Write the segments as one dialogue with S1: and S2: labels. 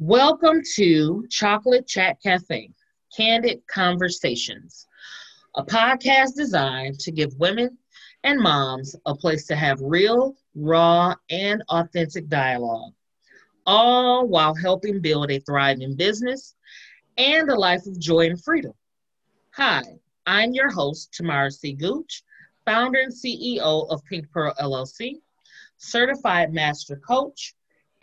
S1: Welcome to Chocolate Chat Cafe, Candid Conversations, a podcast designed to give women and moms a place to have real, raw, and authentic dialogue, all while helping build a thriving business and a life of joy and freedom. Hi, I'm your host, Tamara C. Gooch, founder and CEO of Pink Pearl LLC, certified master coach,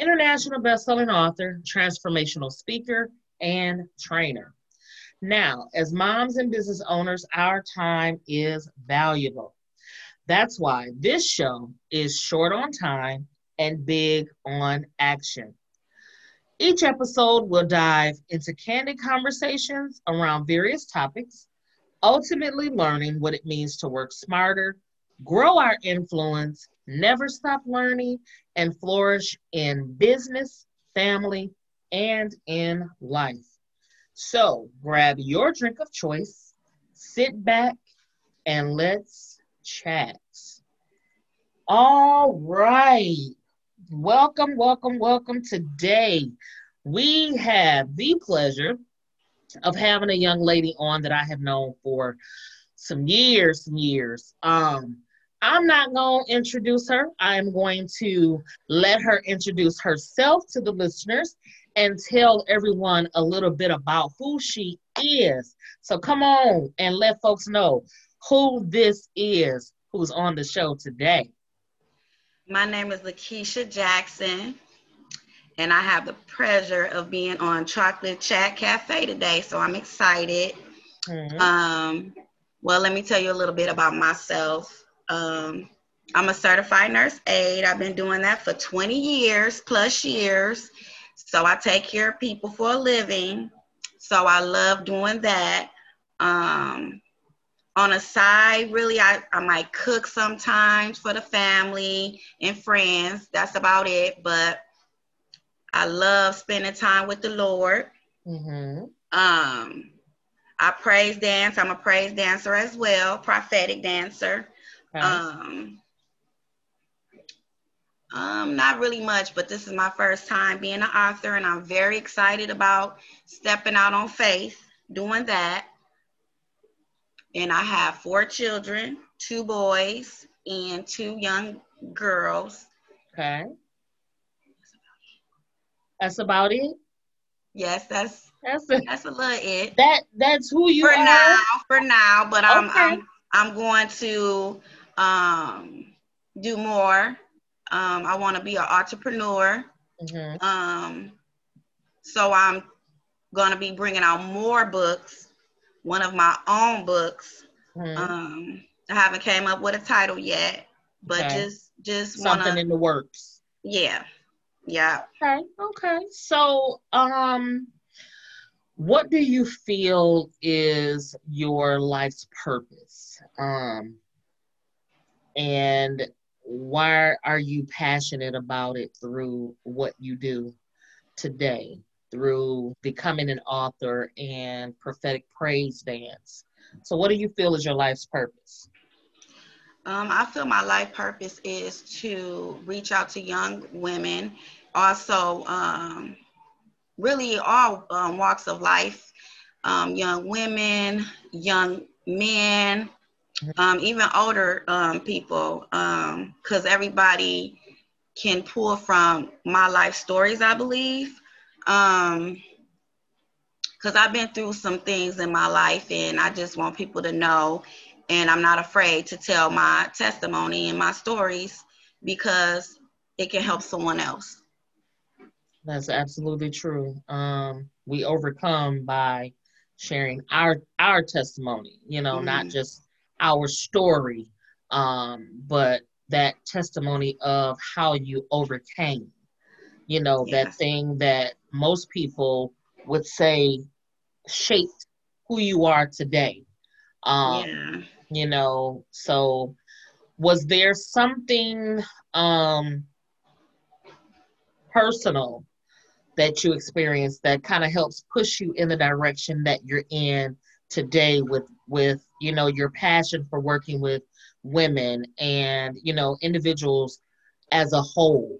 S1: international best-selling author, transformational speaker, and trainer. Now, as moms and business owners, our time is valuable. That's why this show is short on time and big on action. Each episode will dive into candid conversations around various topics, ultimately learning what it means to work smarter, grow our influence, never stop learning, and flourish in business, family, and in life. So grab your drink of choice, sit back, and let's chat. All right. Welcome, welcome, welcome. Today, we have the pleasure of having a young lady on that I have known for some years, some years. Um, I'm not going to introduce her. I am going to let her introduce herself to the listeners and tell everyone a little bit about who she is. So come on and let folks know who this is who's on the show today.
S2: My name is Lakeisha Jackson, and I have the pleasure of being on Chocolate Chat Cafe today, so I'm excited. Mm-hmm. Um, well, let me tell you a little bit about myself. Um, I'm a certified nurse aide. I've been doing that for 20 years plus years. So I take care of people for a living. So I love doing that. Um, on a side, really, I, I might cook sometimes for the family and friends. That's about it. But I love spending time with the Lord. Mm-hmm. Um, I praise dance. I'm a praise dancer as well, prophetic dancer. Okay. Um, um, not really much, but this is my first time being an author, and I'm very excited about stepping out on faith, doing that. And I have four children, two boys and two young girls.
S1: Okay. That's about it.
S2: Yes, that's that's a, that's a little it.
S1: That that's who you
S2: for
S1: are
S2: now. For now, but I'm okay. I'm I'm going to um, do more. Um, I want to be an entrepreneur. Mm-hmm. Um, so I'm going to be bringing out more books, one of my own books. Mm-hmm. Um, I haven't came up with a title yet, but okay. just just
S1: something wanna, in the works.
S2: Yeah, yeah.
S1: Okay, okay. So, um, what do you feel is your life's purpose? Um, and why are you passionate about it through what you do today through becoming an author and prophetic praise dance? So what do you feel is your life's purpose?
S2: Um, i feel my life purpose is to reach out to young women. Also um, really all um, walks of life um, young women young men um, even older um, people, because um, everybody can pull from my life stories, I believe. Because um, I've been through some things in my life, and I just want people to know. And I'm not afraid to tell my testimony and my stories because it can help someone else.
S1: That's absolutely true. Um, we overcome by sharing our our testimony. You know, mm-hmm. not just our story, um, but that testimony of how you overcame. You know, yes. that thing that most people would say shaped who you are today. Um, yeah. You know, so was there something um, personal that you experienced that kind of helps push you in the direction that you're in today with with you know your passion for working with women and you know individuals as a whole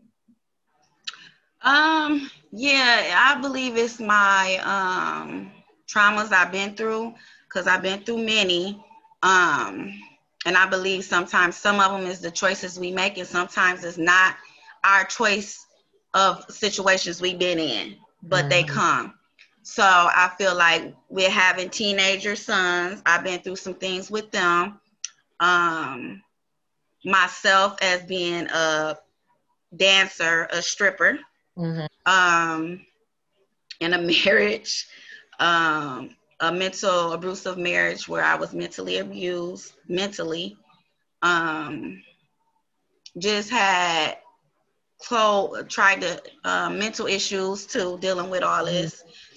S2: Um, yeah, I believe it's my um traumas I've been through because I've been through many. Um, and I believe sometimes some of them is the choices we make, and sometimes it's not our choice of situations we've been in, but mm-hmm. they come. So I feel like we're having teenager sons. I've been through some things with them. Um, myself as being a dancer, a stripper, mm-hmm. um, in a marriage, um, a mental abusive marriage where I was mentally abused, mentally. Um, just had told, tried to uh, mental issues too, dealing with all mm-hmm.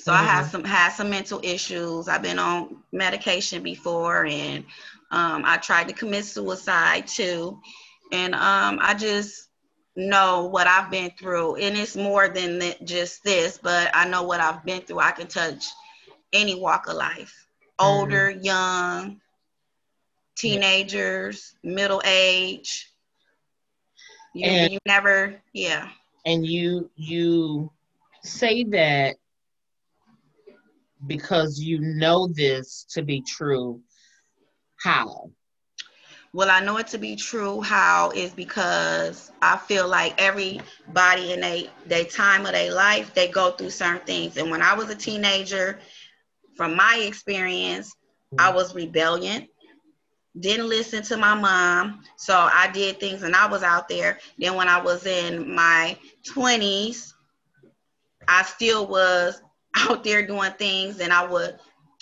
S2: So mm-hmm. I have some had some mental issues. I've been on medication before, and um, I tried to commit suicide too. And um, I just know what I've been through, and it's more than just this. But I know what I've been through. I can touch any walk of life, older, mm-hmm. young, teenagers, yeah. middle age. You, and, you never, yeah.
S1: And you you say that because you know this to be true. How?
S2: Well, I know it to be true. How is because I feel like everybody in a they time of their life they go through certain things. And when I was a teenager, from my experience, I was rebellion. Didn't listen to my mom, so I did things and I was out there. Then when I was in my 20s, I still was out there doing things and I would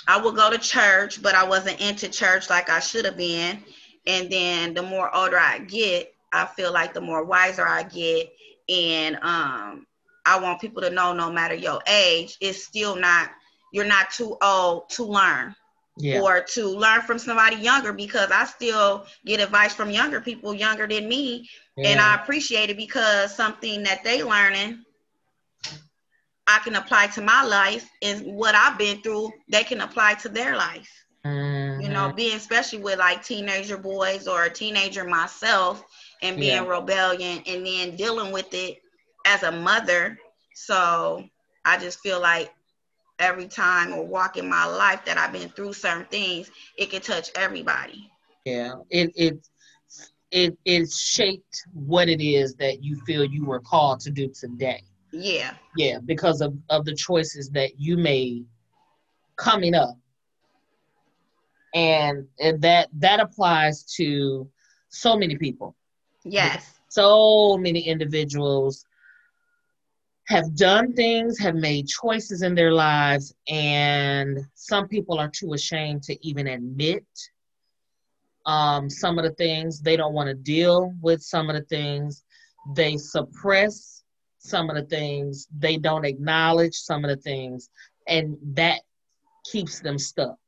S2: I would go to church, but I wasn't into church like I should have been. And then the more older I get, I feel like the more wiser I get. And um, I want people to know no matter your age, it's still not you're not too old to learn yeah. or to learn from somebody younger because I still get advice from younger people younger than me yeah. and I appreciate it because something that they learning I can apply to my life and what I've been through they can apply to their life. Mm-hmm. You know, being especially with like teenager boys or a teenager myself and being yeah. rebellion and then dealing with it as a mother. So I just feel like every time or walk in my life that I've been through certain things, it can touch everybody.
S1: Yeah, it it it it shaped what it is that you feel you were called to do today.
S2: Yeah.
S1: Yeah, because of of the choices that you made coming up. And, and that that applies to so many people.
S2: Yes.
S1: So many individuals have done things, have made choices in their lives, and some people are too ashamed to even admit um, some of the things. They don't want to deal with some of the things. They suppress some of the things. They don't acknowledge some of the things, and that keeps them stuck.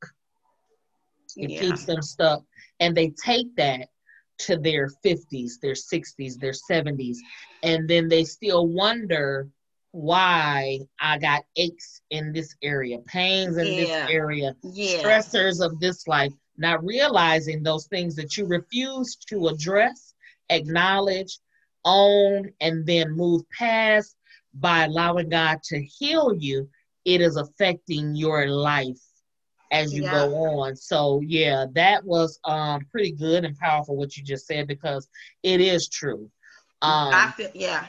S1: It yeah. keeps them stuck, and they take that to their 50s, their 60s, their 70s, and then they still wonder why I got aches in this area, pains in yeah. this area, yeah. stressors of this life, not realizing those things that you refuse to address, acknowledge, own, and then move past by allowing God to heal you, it is affecting your life as you yeah. go on. So yeah, that was um pretty good and powerful what you just said because it is true.
S2: Um, I feel yeah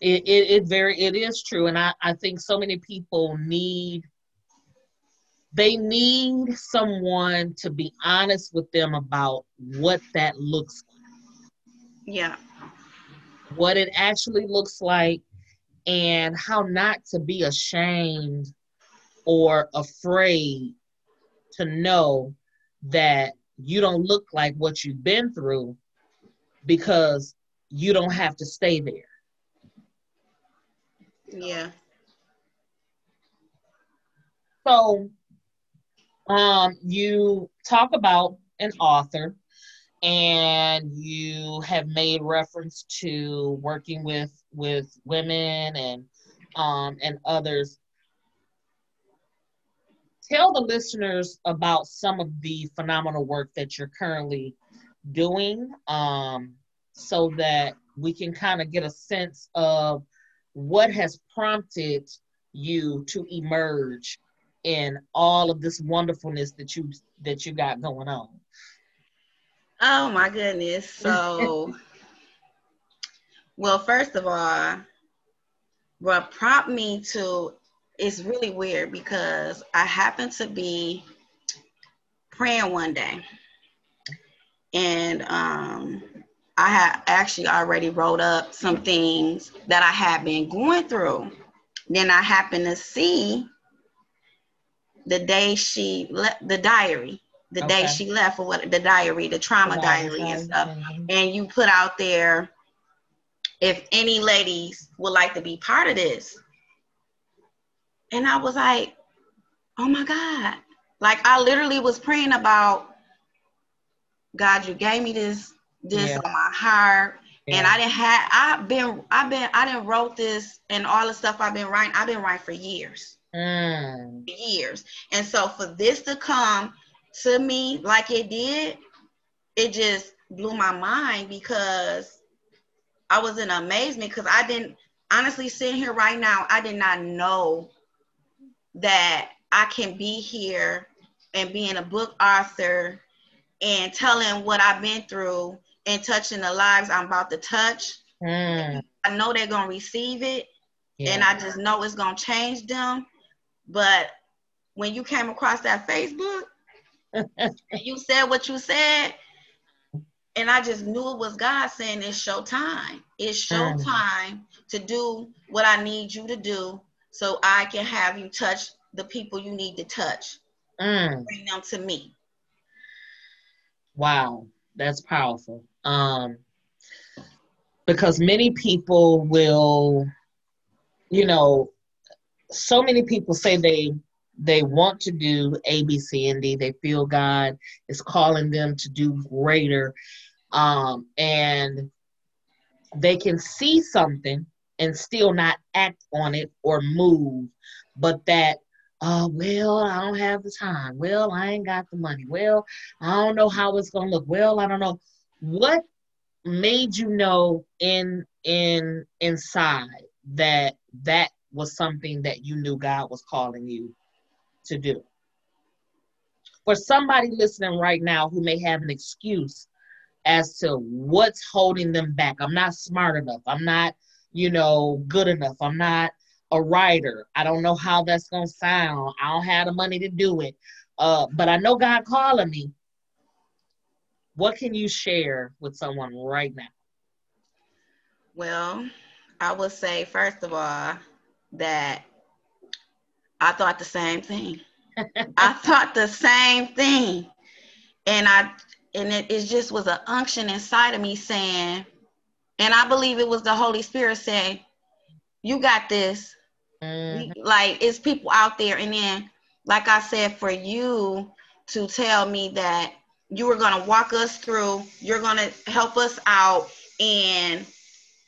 S1: it, it, it very it is true and I, I think so many people need they need someone to be honest with them about what that looks like
S2: yeah
S1: what it actually looks like and how not to be ashamed or afraid to know that you don't look like what you've been through because you don't have to stay there
S2: yeah.
S1: So, um, you talk about an author, and you have made reference to working with with women and um, and others. Tell the listeners about some of the phenomenal work that you're currently doing, um, so that we can kind of get a sense of what has prompted you to emerge in all of this wonderfulness that you that you got going on?
S2: Oh my goodness. So well, first of all, what prompted me to is really weird because I happened to be praying one day and um I had actually already wrote up some things that I had been going through. Then I happened to see the day she left the diary, the okay. day she left for what the diary, the trauma diary and stuff. Mm-hmm. And you put out there if any ladies would like to be part of this. And I was like, oh my God. Like I literally was praying about God, you gave me this this yeah. on my heart. Yeah. And I didn't have I've been I've been I didn't wrote this and all the stuff I've been writing, I've been writing for years. Mm. Years. And so for this to come to me like it did, it just blew my mind because I was in amazement because I didn't honestly sitting here right now, I did not know that I can be here and being a book author and telling what I've been through and touching the lives I'm about to touch. Mm. I know they're gonna receive it, yeah. and I just know it's gonna change them. But when you came across that Facebook, you said what you said, and I just knew it was God saying it's show time. It's show time to do what I need you to do, so I can have you touch the people you need to touch. Mm. Bring them to me.
S1: Wow, that's powerful um, because many people will, you know, so many people say they they want to do A, B, C, and D. They feel God is calling them to do greater, um, and they can see something and still not act on it or move, but that uh, well, I don't have the time. Well, I ain't got the money. Well, I don't know how it's gonna look. Well, I don't know what made you know in in inside that that was something that you knew God was calling you to do? For somebody listening right now who may have an excuse as to what's holding them back. I'm not smart enough. I'm not, you know, good enough. I'm not a writer. I don't know how that's going to sound. I don't have the money to do it. Uh, but I know God calling me. What can you share with someone right now?
S2: Well, I would say, first of all, that I thought the same thing. I thought the same thing. And I and it, it just was an unction inside of me saying, and I believe it was the Holy Spirit saying, You got this. Mm-hmm. Like it's people out there. And then, like I said, for you to tell me that you were going to walk us through, you're going to help us out. And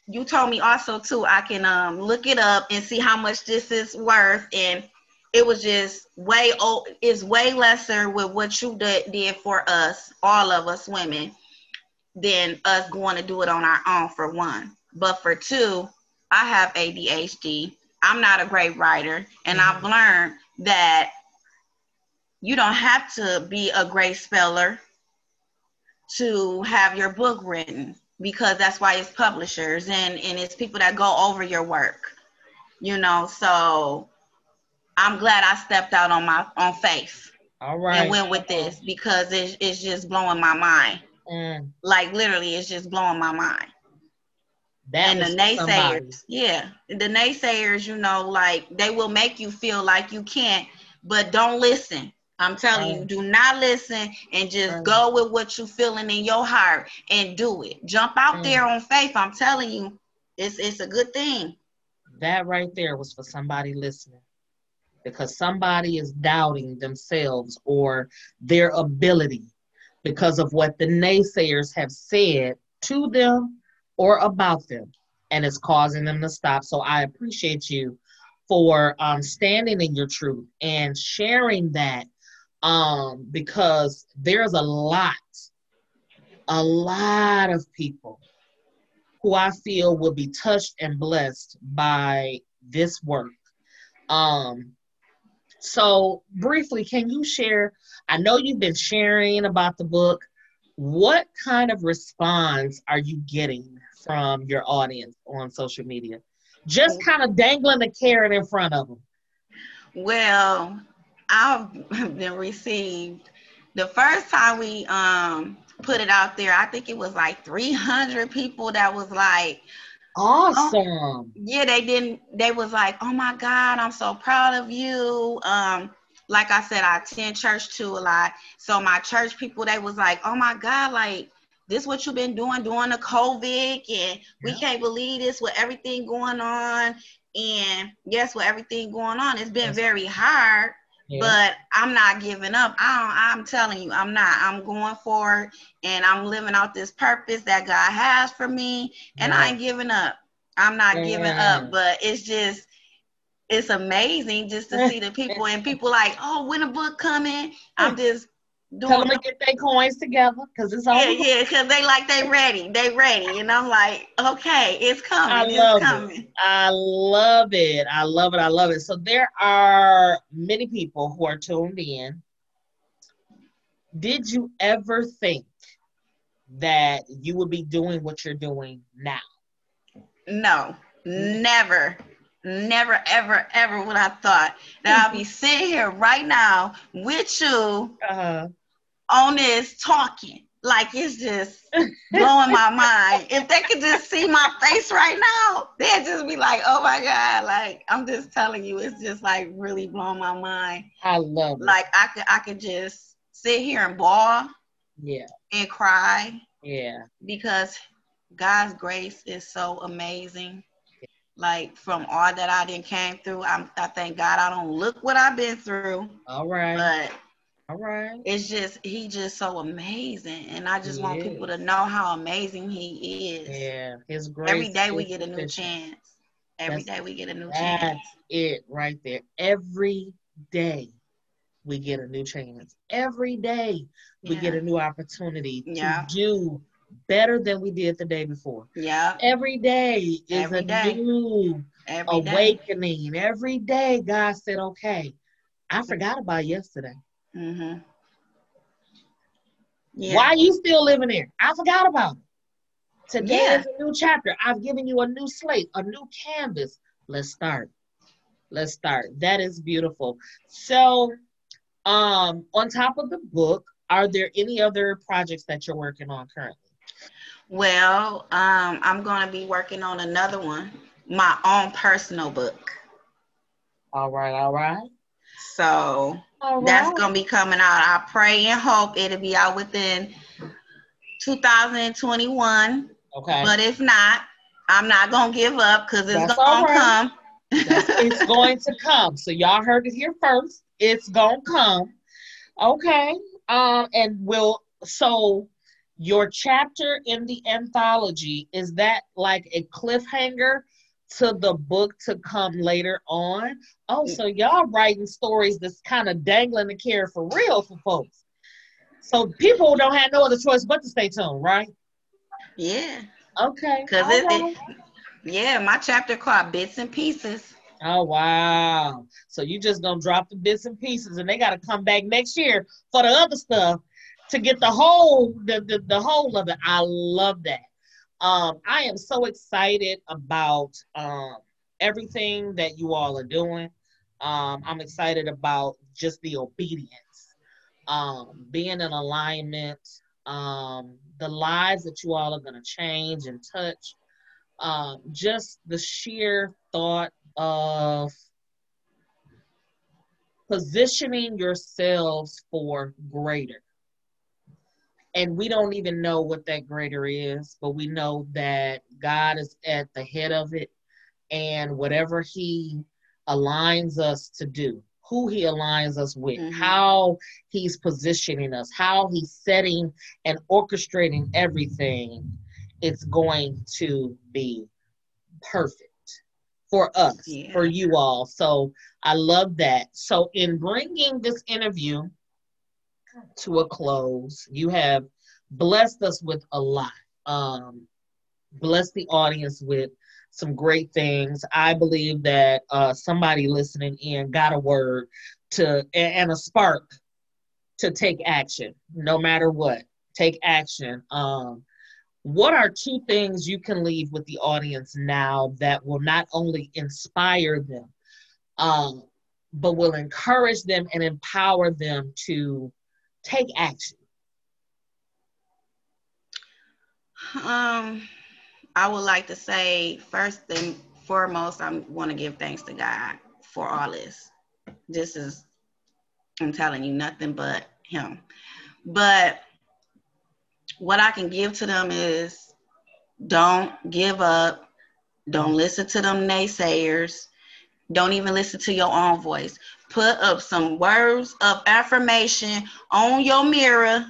S2: you told me also, too, I can um, look it up and see how much this is worth. And it was just way, oh, it's way lesser with what you did, did for us, all of us women, than us going to do it on our own, for one. But for two, I have ADHD. I'm not a great writer. And mm-hmm. I've learned that you don't have to be a great speller to have your book written because that's why it's publishers and and it's people that go over your work you know so i'm glad i stepped out on my on faith
S1: all right
S2: and went with this because it's, it's just blowing my mind mm. like literally it's just blowing my mind that and the naysayers somebody. yeah the naysayers you know like they will make you feel like you can't but don't listen I'm telling right. you, do not listen and just right. go with what you're feeling in your heart and do it. Jump out mm. there on faith. I'm telling you, it's it's a good thing.
S1: That right there was for somebody listening. Because somebody is doubting themselves or their ability because of what the naysayers have said to them or about them, and it's causing them to stop. So I appreciate you for um, standing in your truth and sharing that um, because there's a lot, a lot of people who I feel will be touched and blessed by this work. Um, so, briefly, can you share? I know you've been sharing about the book. What kind of response are you getting from your audience on social media? Just kind of dangling the carrot in front of them.
S2: Well, I've been received the first time we um put it out there, I think it was like 300 people that was like,
S1: awesome. Oh,
S2: yeah, they didn't, they was like, oh my God, I'm so proud of you. Um, like I said, I attend church too a lot. So my church people, they was like, oh my God, like, this what you've been doing during the COVID, and we yeah. can't believe this with everything going on. And yes, with everything going on, it's been yes. very hard yeah. But I'm not giving up. I am telling you, I'm not. I'm going for it, and I'm living out this purpose that God has for me, and yeah. I ain't giving up. I'm not yeah. giving up. But it's just, it's amazing just to see the people and people like, oh, when a book coming, I'm just
S1: Tell them to get their coins together because it's all
S2: yeah yeah because they like they ready. They ready and I'm like okay it's coming I love it's coming.
S1: It. I love it. I love it. I love it. So there are many people who are tuned in. Did you ever think that you would be doing what you're doing now?
S2: No mm. never never ever ever would I thought that I'll be sitting here right now with you uh-huh on this talking. Like it's just blowing my mind. If they could just see my face right now, they'd just be like, "Oh my god!" Like I'm just telling you, it's just like really blowing my mind.
S1: I love
S2: it. Like I could, I could just sit here and bawl,
S1: yeah,
S2: and cry,
S1: yeah,
S2: because God's grace is so amazing. Like from all that I didn't came through, I'm, I thank God I don't look what I've been through.
S1: All right,
S2: but
S1: all right.
S2: It's just he just so amazing, and I just he want is. people to know how amazing he
S1: is. Yeah, his grace.
S2: Every day we get a new chance. Every that's, day we get a new chance. That's
S1: it right there. Every day we get a new chance. Every day we yeah. get a new opportunity yeah. to do better than we did the day before.
S2: Yeah.
S1: Every day is Every a day. new Every awakening. Day. Every day God said, okay, I forgot about yesterday. Mm-hmm. Yeah. Why are you still living there? I forgot about it. Today yeah. is a new chapter. I've given you a new slate, a new canvas. Let's start. Let's start. That is beautiful. So, um, on top of the book, are there any other projects that you're working on currently?
S2: Well, um, I'm going to be working on another one, my own personal book.
S1: All right, all right.
S2: So right. that's gonna be coming out. I pray and hope it'll be out within 2021.
S1: Okay.
S2: But if not, I'm not gonna give up because it's that's gonna right. come.
S1: it's going to come. So y'all heard it here first. It's gonna come. Okay. Um, and we'll, so your chapter in the anthology is that like a cliffhanger to the book to come later on. Oh, so y'all writing stories that's kind of dangling the carrot for real for folks. So people don't have no other choice but to stay tuned, right?
S2: Yeah.
S1: Okay.
S2: Cause it, it, yeah, my chapter called Bits and Pieces.
S1: Oh wow! So you just gonna drop the bits and pieces, and they got to come back next year for the other stuff to get the whole the, the the whole of it. I love that. Um, I am so excited about um, everything that you all are doing. Um, I'm excited about just the obedience, um, being in alignment, um, the lives that you all are going to change and touch. Um, just the sheer thought of positioning yourselves for greater and we don't even know what that greater is, but we know that God is at the head of it, and whatever He aligns us to do, who He aligns us with, mm-hmm. how He's positioning us, how He's setting and orchestrating everything, it's going to be perfect for us, yeah. for you all. So I love that. So, in bringing this interview, to a close. You have blessed us with a lot. Um, bless the audience with some great things. I believe that uh, somebody listening in got a word to and a spark to take action, no matter what. Take action. Um, what are two things you can leave with the audience now that will not only inspire them, um, but will encourage them and empower them to take action?
S2: Um, I would like to say first and foremost, I want to give thanks to God for all this. This is, I'm telling you, nothing but Him. But what I can give to them is don't give up. Don't listen to them naysayers. Don't even listen to your own voice. Put up some words of affirmation on your mirror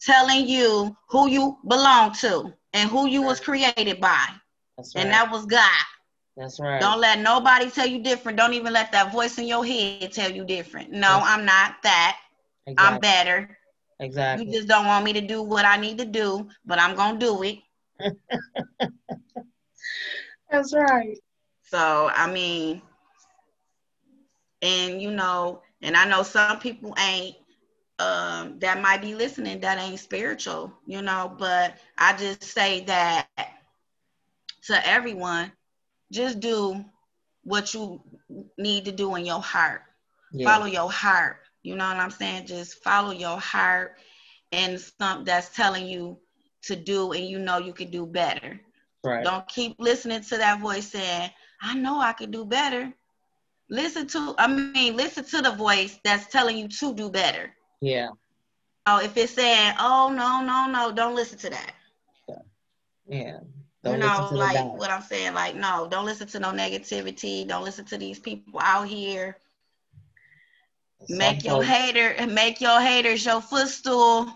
S2: telling you who you belong to and who you was created by. Right. And that was God.
S1: That's right.
S2: Don't let nobody tell you different. Don't even let that voice in your head tell you different. No, That's I'm not that. Exactly. I'm better.
S1: Exactly.
S2: You just don't want me to do what I need to do, but I'm gonna do it.
S1: That's right.
S2: So I mean, and you know, and I know some people ain't um, that might be listening that ain't spiritual, you know, but I just say that to everyone, just do what you need to do in your heart. Yeah. Follow your heart. You know what I'm saying? Just follow your heart and something that's telling you to do and you know you can do better.
S1: Right.
S2: Don't keep listening to that voice saying, I know I could do better. Listen to, I mean, listen to the voice that's telling you to do better.
S1: Yeah.
S2: Oh, if it's saying, oh no, no, no, don't listen to that.
S1: Yeah.
S2: Don't you know, like what I'm saying, like, no, don't listen to no negativity. Don't listen to these people out here some make your hater make your haters your footstool.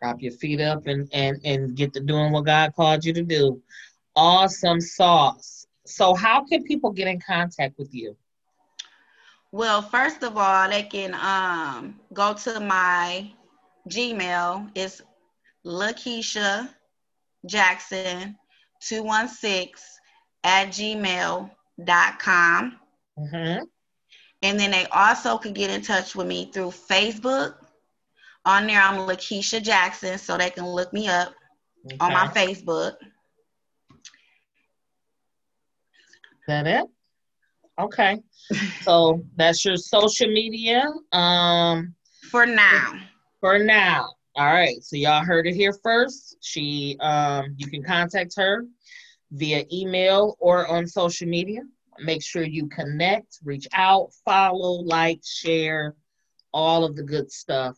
S1: Prop your feet up and and and get to doing what God called you to do. Awesome sauce. So how can people get in contact with you?
S2: Well, first of all, they can um go to my Gmail. It's Lakeisha Jackson 216 at gmail.com. Mm-hmm. And then they also could get in touch with me through Facebook. On there, I'm Lakeisha Jackson, so they can look me up okay. on my Facebook.
S1: Is that it? Okay. so that's your social media. Um
S2: for now.
S1: For now. All right. So y'all heard it here first. She um you can contact her via email or on social media. Make sure you connect, reach out, follow, like, share, all of the good stuff.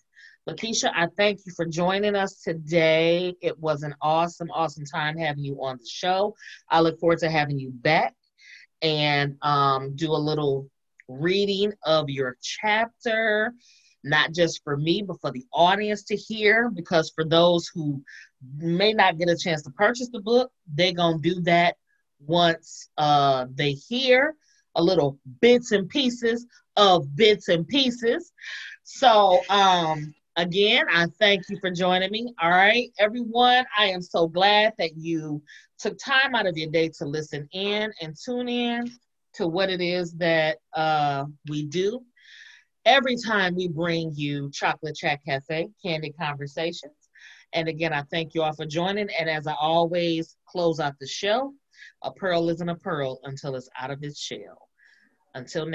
S1: Lakeisha, I thank you for joining us today. It was an awesome, awesome time having you on the show. I look forward to having you back and um, do a little reading of your chapter, not just for me, but for the audience to hear. Because for those who may not get a chance to purchase the book, they're going to do that once uh, they hear a little bits and pieces of bits and pieces. So, um, again, I thank you for joining me. All right, everyone, I am so glad that you took time out of your day to listen in and tune in to what it is that uh, we do. Every time we bring you Chocolate Chat Cafe, Candid Conversations. And again, I thank you all for joining. And as I always close out the show, a pearl isn't a pearl until it's out of its shell. Until next